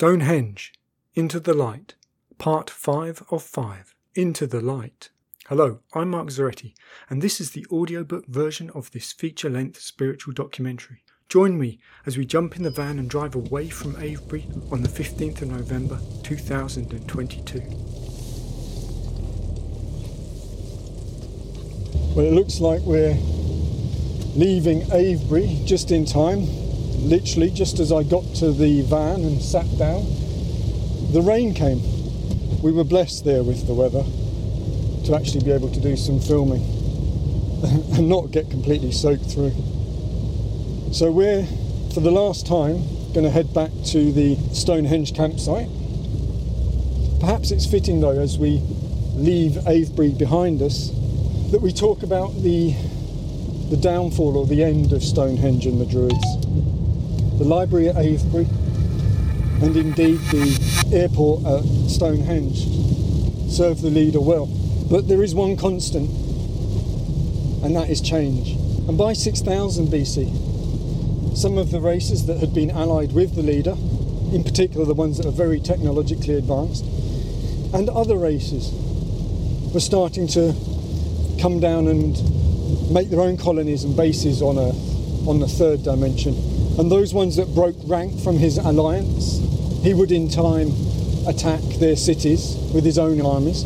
Stonehenge, Into the Light, Part 5 of 5, Into the Light. Hello, I'm Mark Zaretti, and this is the audiobook version of this feature length spiritual documentary. Join me as we jump in the van and drive away from Avebury on the 15th of November 2022. Well, it looks like we're leaving Avebury just in time. Literally, just as I got to the van and sat down, the rain came. We were blessed there with the weather to actually be able to do some filming and not get completely soaked through. So, we're for the last time going to head back to the Stonehenge campsite. Perhaps it's fitting though, as we leave Avebury behind us, that we talk about the the downfall or the end of Stonehenge and the Druids. The library at Avebury and indeed the airport at Stonehenge serve the leader well. But there is one constant, and that is change. And by 6000 BC, some of the races that had been allied with the leader, in particular the ones that are very technologically advanced, and other races were starting to come down and make their own colonies and bases on Earth, on the third dimension. And those ones that broke rank from his alliance, he would in time attack their cities with his own armies.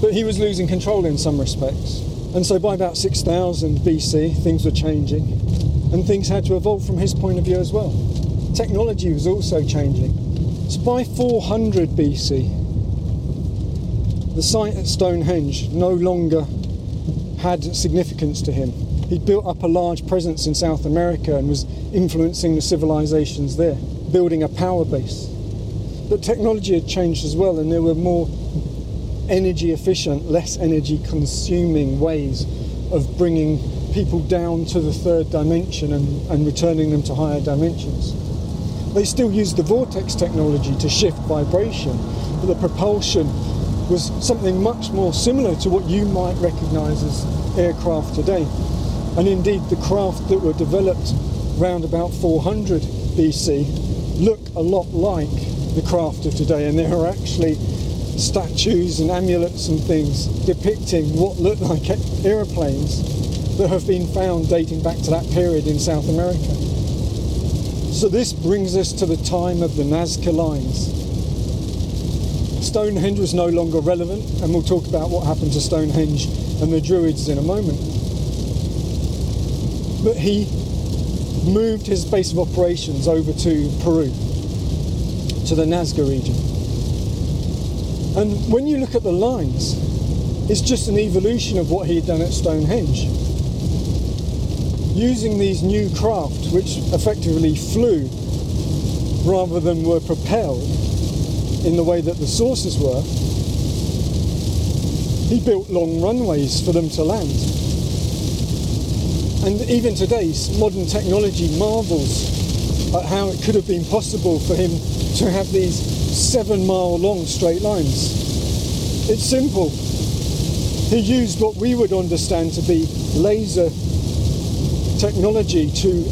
But he was losing control in some respects. And so by about 6000 BC, things were changing, and things had to evolve from his point of view as well. Technology was also changing. So by 400 BC, the site at Stonehenge no longer had significance to him. He'd built up a large presence in South America and was influencing the civilizations there, building a power base. But technology had changed as well, and there were more energy efficient, less energy consuming ways of bringing people down to the third dimension and, and returning them to higher dimensions. They still used the vortex technology to shift vibration, but the propulsion was something much more similar to what you might recognize as aircraft today. And indeed, the craft that were developed round about 400 BC look a lot like the craft of today, and there are actually statues and amulets and things depicting what look like aeroplanes that have been found dating back to that period in South America. So this brings us to the time of the Nazca Lines. Stonehenge was no longer relevant, and we'll talk about what happened to Stonehenge and the Druids in a moment. But he moved his base of operations over to Peru, to the Nazca region. And when you look at the lines, it's just an evolution of what he had done at Stonehenge. Using these new craft, which effectively flew rather than were propelled, in the way that the sources were, he built long runways for them to land. And even today, modern technology marvels at how it could have been possible for him to have these seven mile long straight lines. It's simple. He used what we would understand to be laser technology to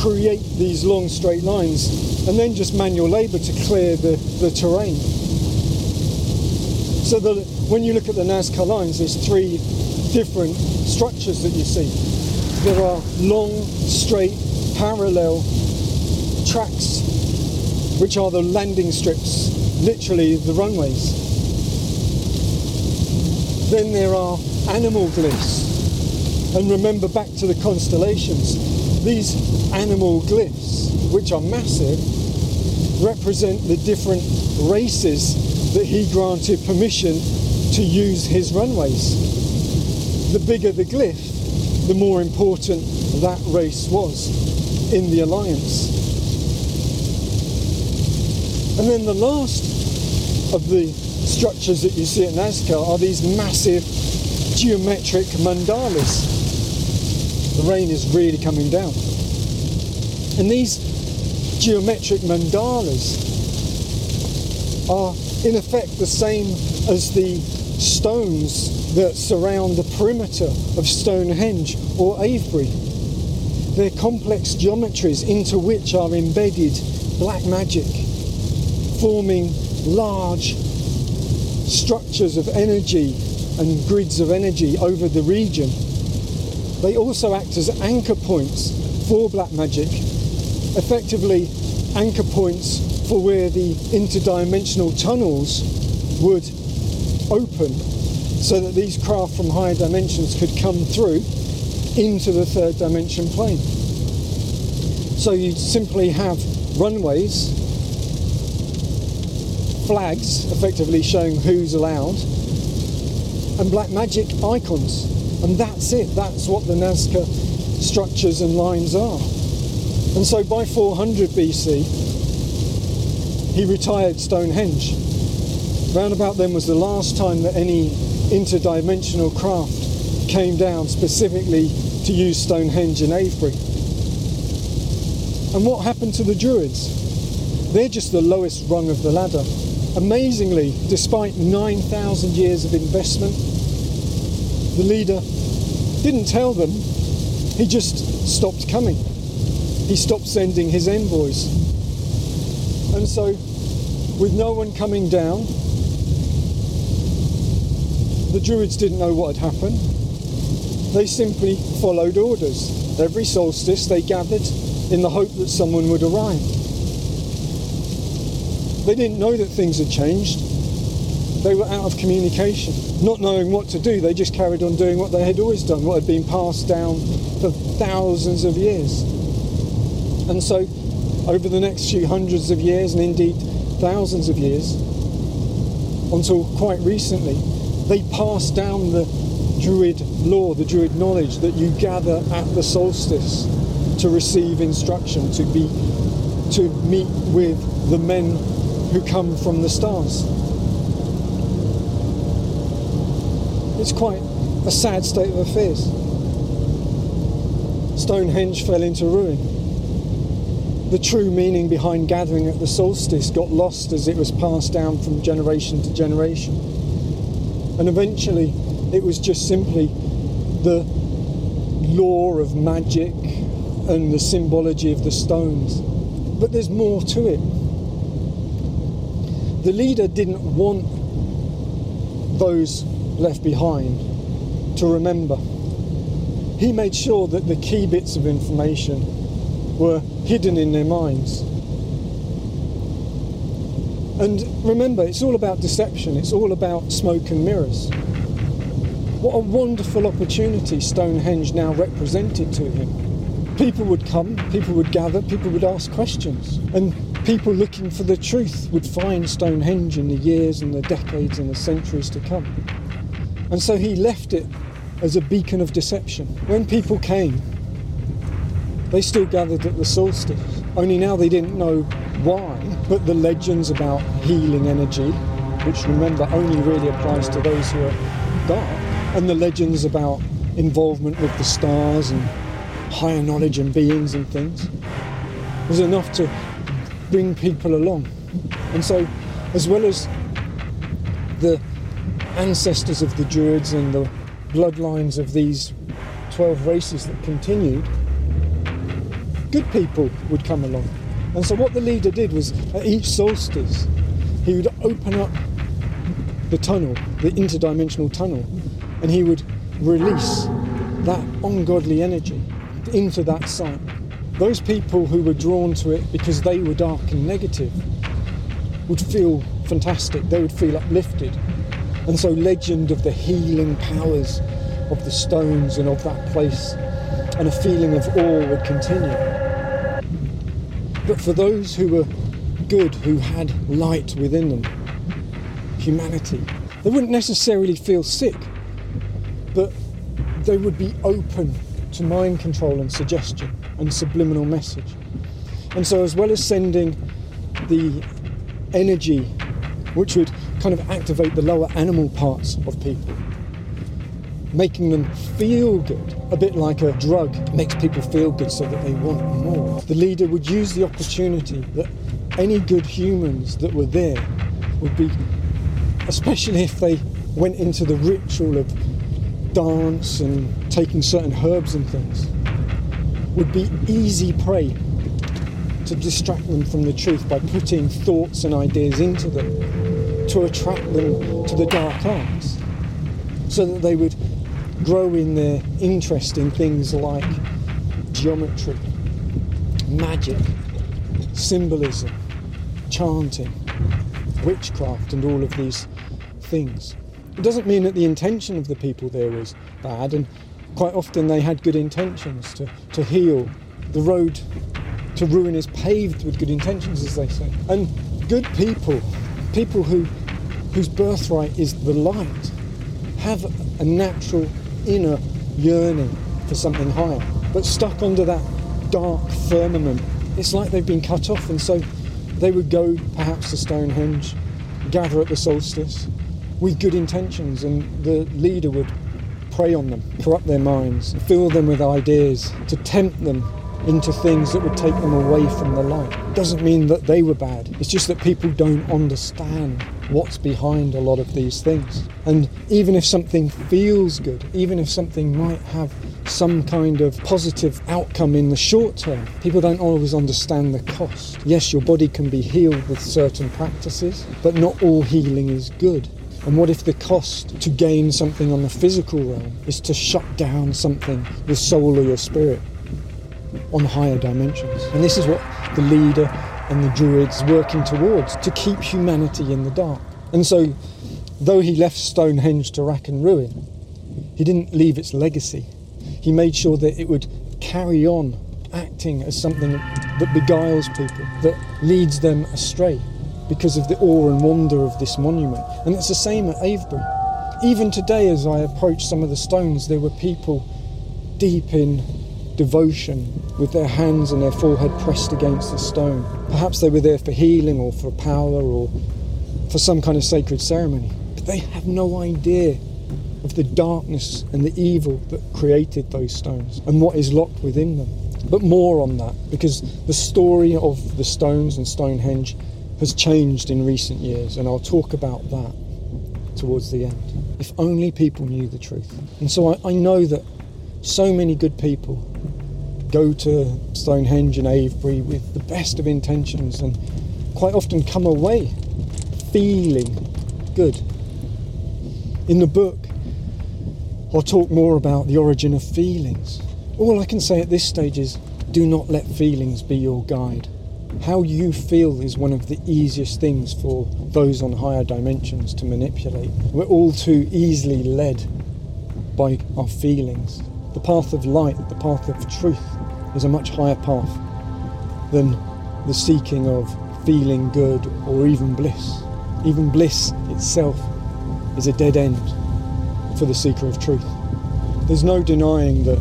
create these long straight lines and then just manual labour to clear the, the terrain. So the, when you look at the Nazca lines, there's three different structures that you see. There are long, straight, parallel tracks, which are the landing strips, literally the runways. Then there are animal glyphs. And remember back to the constellations, these animal glyphs, which are massive, represent the different races that he granted permission to use his runways. The bigger the glyph, the more important that race was in the alliance. And then the last of the structures that you see at Nazca are these massive geometric mandalas. The rain is really coming down. And these geometric mandalas are in effect the same as the stones that surround the perimeter of Stonehenge or Avebury. They're complex geometries into which are embedded black magic, forming large structures of energy and grids of energy over the region. They also act as anchor points for black magic, effectively anchor points for where the interdimensional tunnels would open so that these craft from higher dimensions could come through into the third dimension plane. So you'd simply have runways, flags effectively showing who's allowed, and black magic icons. And that's it, that's what the Nazca structures and lines are. And so by 400 BC, he retired Stonehenge. Round about then was the last time that any interdimensional craft came down specifically to use Stonehenge in Avebury. And what happened to the Druids? They're just the lowest rung of the ladder. Amazingly, despite 9,000 years of investment, the leader didn't tell them, he just stopped coming. He stopped sending his envoys. And so, with no one coming down, the Druids didn't know what had happened. They simply followed orders. Every solstice they gathered in the hope that someone would arrive. They didn't know that things had changed. They were out of communication. Not knowing what to do, they just carried on doing what they had always done, what had been passed down for thousands of years. And so, over the next few hundreds of years, and indeed thousands of years, until quite recently, they pass down the Druid law, the Druid knowledge that you gather at the solstice to receive instruction, to be to meet with the men who come from the stars. It's quite a sad state of affairs. Stonehenge fell into ruin. The true meaning behind gathering at the solstice got lost as it was passed down from generation to generation. And eventually, it was just simply the law of magic and the symbology of the stones. But there's more to it. The leader didn't want those left behind to remember. He made sure that the key bits of information were hidden in their minds. And remember, it's all about deception, it's all about smoke and mirrors. What a wonderful opportunity Stonehenge now represented to him. People would come, people would gather, people would ask questions, and people looking for the truth would find Stonehenge in the years and the decades and the centuries to come. And so he left it as a beacon of deception. When people came, they still gathered at the solstice, only now they didn't know why, but the legends about healing energy, which remember only really applies to those who are dark, and the legends about involvement with the stars and higher knowledge and beings and things was enough to bring people along. And so, as well as the ancestors of the Druids and the bloodlines of these 12 races that continued, good people would come along. And so, what the leader did was at each solstice, he would open up the tunnel, the interdimensional tunnel, and he would release that ungodly energy into that site. Those people who were drawn to it because they were dark and negative would feel fantastic, they would feel uplifted. And so, legend of the healing powers of the stones and of that place, and a feeling of awe would continue. But for those who were good, who had light within them, humanity, they wouldn't necessarily feel sick but they would be open to mind control and suggestion and subliminal message. And so, as well as sending the energy which would kind of activate the lower animal parts of people, making them feel good, a bit like a drug makes people feel good so that they want more. The leader would use the opportunity that any good humans that were there would be, especially if they went into the ritual of dance and taking certain herbs and things would be easy prey to distract them from the truth by putting thoughts and ideas into them to attract them to the dark arts so that they would grow in their interest in things like geometry, magic, symbolism, chanting, witchcraft, and all of these things. It doesn't mean that the intention of the people there was bad, and quite often they had good intentions to, to heal. The road to ruin is paved with good intentions, as they say. And good people, people who, whose birthright is the light, have a natural inner yearning for something higher. But stuck under that dark firmament, it's like they've been cut off, and so they would go perhaps to Stonehenge, gather at the solstice with good intentions, and the leader would prey on them, corrupt their minds, fill them with ideas to tempt them into things that would take them away from the light. It doesn't mean that they were bad, it's just that people don't understand what's behind a lot of these things. And even if something feels good, even if something might have some kind of positive outcome in the short term, people don't always understand the cost. Yes, your body can be healed with certain practices, but not all healing is good. And what if the cost to gain something on the physical realm is to shut down something, your soul or your spirit? on higher dimensions. And this is what the leader and the druids working towards to keep humanity in the dark. And so, though he left Stonehenge to rack and ruin, he didn't leave its legacy. He made sure that it would carry on acting as something that beguiles people, that leads them astray because of the awe and wonder of this monument. And it's the same at Avebury. Even today, as I approached some of the stones, there were people deep in devotion with their hands and their forehead pressed against the stone. Perhaps they were there for healing or for power or for some kind of sacred ceremony. But they have no idea of the darkness and the evil that created those stones and what is locked within them. But more on that, because the story of the stones and Stonehenge has changed in recent years, and I'll talk about that towards the end. If only people knew the truth. And so I, I know that so many good people go to Stonehenge and Avebury with the best of intentions and quite often come away feeling good. In the book, I'll talk more about the origin of feelings. All I can say at this stage is do not let feelings be your guide. How you feel is one of the easiest things for those on higher dimensions to manipulate. We're all too easily led by our feelings. The path of light, the path of truth, is a much higher path than the seeking of feeling good or even bliss. Even bliss itself is a dead end for the seeker of truth. There's no denying that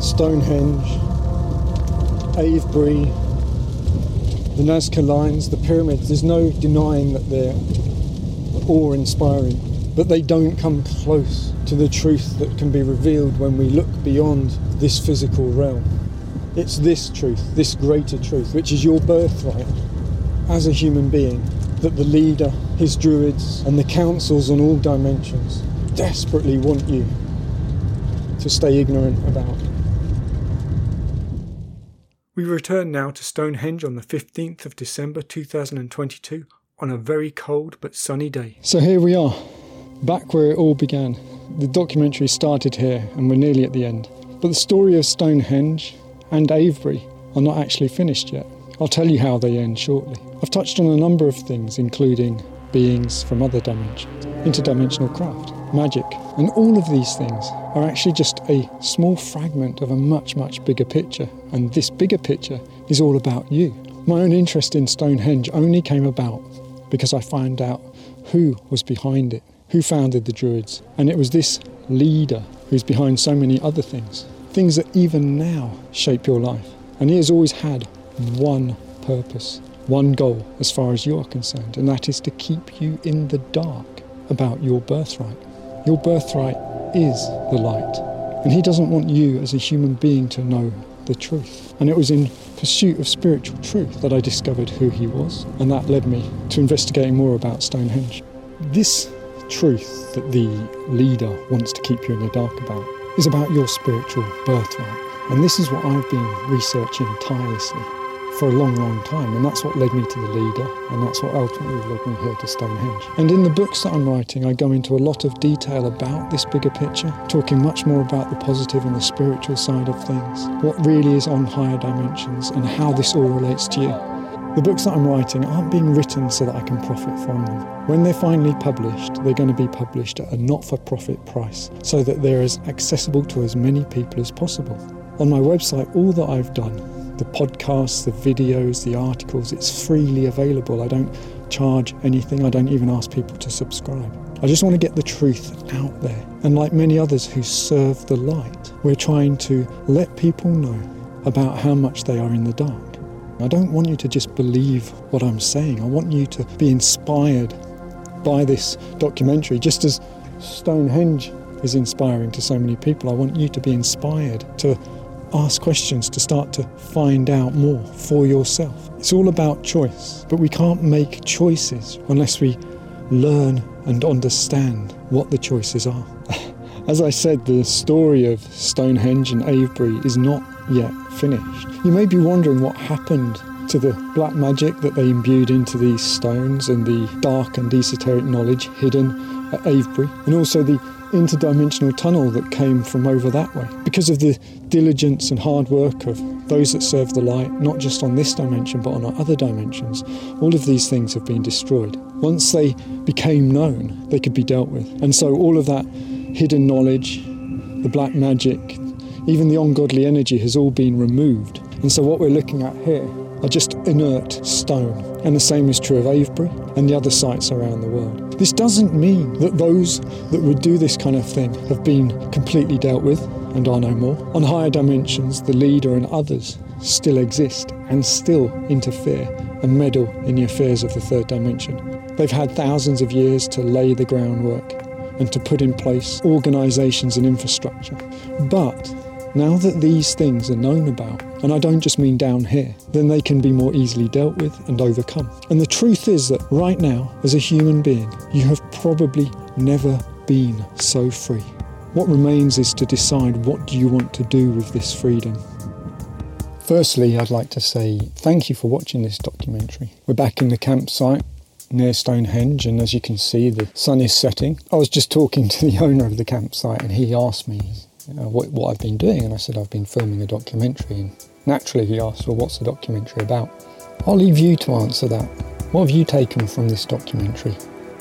Stonehenge, Avebury, the Nazca lines, the pyramids, there's no denying that they're awe inspiring, but they don't come close to the truth that can be revealed when we look beyond this physical realm. It's this truth, this greater truth, which is your birthright as a human being, that the leader, his druids, and the councils on all dimensions desperately want you to stay ignorant about. We return now to Stonehenge on the 15th of December 2022 on a very cold but sunny day. So here we are, back where it all began. The documentary started here and we're nearly at the end. But the story of Stonehenge and Avebury are not actually finished yet. I'll tell you how they end shortly. I've touched on a number of things, including beings from other dimensions, interdimensional craft, magic, and all of these things are actually just a small fragment of a much, much bigger picture. And this bigger picture is all about you. My own interest in Stonehenge only came about because I found out who was behind it who founded the Druids. And it was this leader who's behind so many other things, things that even now shape your life. And he has always had one purpose, one goal as far as you are concerned, and that is to keep you in the dark about your birthright. Your birthright is the light. And he doesn't want you as a human being to know the truth. And it was in pursuit of spiritual truth that I discovered who he was, and that led me to investigating more about Stonehenge. This truth that the leader wants to keep you in the dark about is about your spiritual birthright. And this is what I've been researching tirelessly for a long, long time. And that's what led me to the leader, and that's what ultimately led me here to Stonehenge. And in the books that I'm writing, I go into a lot of detail about this bigger picture, talking much more about the positive and the spiritual side of things, what really is on higher dimensions, and how this all relates to you. The books that I'm writing aren't being written so that I can profit from them. When they're finally published, they're going to be published at a not for profit price so that they're as accessible to as many people as possible. On my website, all that I've done the podcasts, the videos, the articles, it's freely available. I don't charge anything, I don't even ask people to subscribe. I just want to get the truth out there. And like many others who serve the light, we're trying to let people know about how much they are in the dark. I don't want you to just believe what I'm saying. I want you to be inspired by this documentary, just as Stonehenge is inspiring to so many people. I want you to be inspired to ask questions, to start to find out more for yourself. It's all about choice, but we can't make choices unless we learn and understand what the choices are. As I said, the story of Stonehenge and Avebury is not yet finished. You may be wondering what happened to the black magic that they imbued into these stones and the dark and esoteric knowledge hidden at Avebury, and also the interdimensional tunnel that came from over that way. Because of the diligence and hard work of those that serve the light, not just on this dimension but on our other dimensions, all of these things have been destroyed. Once they became known, they could be dealt with. And so all of that hidden knowledge, the black magic, even the ungodly energy has all been removed. And so what we're looking at here are just inert stone. And the same is true of Avebury and the other sites around the world. This doesn't mean that those that would do this kind of thing have been completely dealt with and are no more. On higher dimensions, the leader and others still exist and still interfere and meddle in the affairs of the third dimension. They've had thousands of years to lay the groundwork and to put in place organisations and infrastructure. But now that these things are known about, and I don't just mean down here, then they can be more easily dealt with and overcome. And the truth is that right now, as a human being, you have probably never been so free. What remains is to decide what do you want to do with this freedom. Firstly, I'd like to say thank you for watching this documentary. We're back in the campsite near Stonehenge, and as you can see, the sun is setting. I was just talking to the owner of the campsite, and he asked me, uh, what, what I've been doing, and I said I've been filming a documentary. And naturally, he asked, "Well, what's the documentary about?" I'll leave you to answer that. What have you taken from this documentary?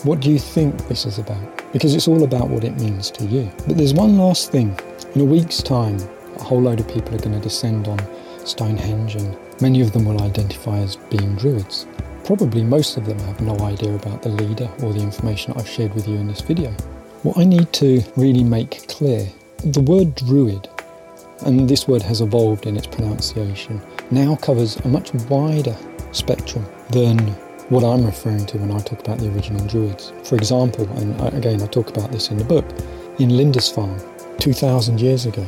What do you think this is about? Because it's all about what it means to you. But there's one last thing. In a week's time, a whole load of people are going to descend on Stonehenge, and many of them will identify as being Druids. Probably most of them have no idea about the leader or the information I've shared with you in this video. What I need to really make clear the word druid, and this word has evolved in its pronunciation, now covers a much wider spectrum than what I'm referring to when I talk about the original druids. For example, and again I talk about this in the book, in Lindisfarne, 2,000 years ago,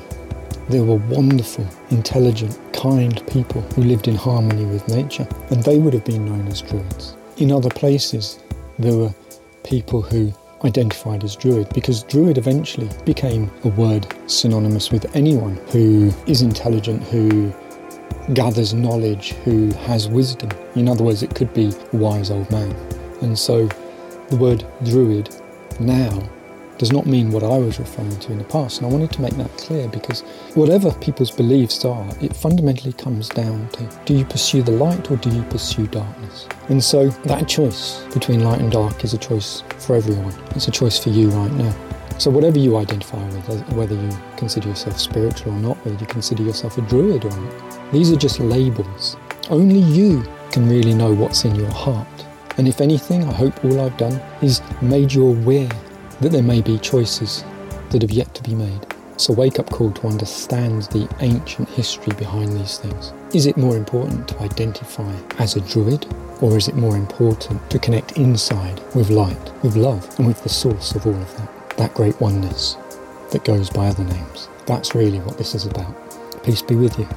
there were wonderful, intelligent, kind people who lived in harmony with nature, and they would have been known as druids. In other places, there were people who identified as Druid because Druid eventually became a word synonymous with anyone who is intelligent, who gathers knowledge, who has wisdom. In other words, it could be a wise old man. And so the word Druid now does not mean what I was referring to in the past. And I wanted to make that clear because whatever people's beliefs are, it fundamentally comes down to do you pursue the light or do you pursue darkness? And so that choice between light and dark is a choice for everyone. It's a choice for you right now. So whatever you identify with, uh, whether you consider yourself spiritual or not, whether you consider yourself a druid or not, these are just labels. Only you can really know what's in your heart. And if anything, I hope all I've done is made you aware that there may be choices that have yet to be made. It's a wake up call to understand the ancient history behind these things. Is it more important to identify as a druid, or is it more important to connect inside with light, with love, and with the source of all of that? That great oneness that goes by other names. That's really what this is about. Peace be with you.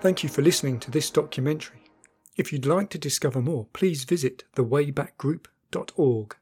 Thank you for listening to this documentary. If you'd like to discover more, please visit thewaybackgroup.org.